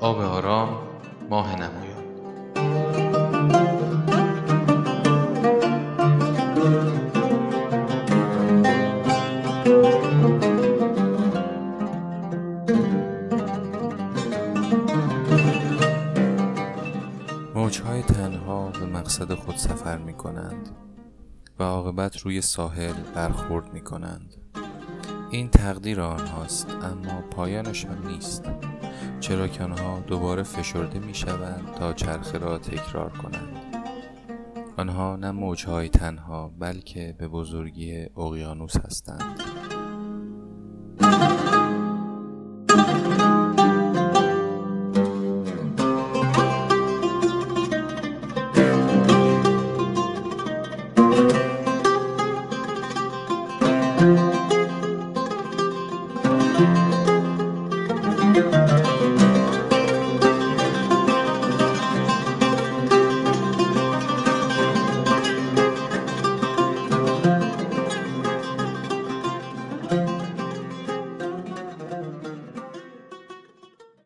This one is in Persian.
آب آرام ماه نمایان. موجهای تنها به مقصد خود سفر می کنند و عاقبت روی ساحل برخورد می کنند این تقدیر آنهاست اما پایانشان نیست. چرا که آنها دوباره فشرده می شوند تا چرخه را تکرار کنند. آنها نه موجهای تنها بلکه به بزرگی اقیانوس هستند.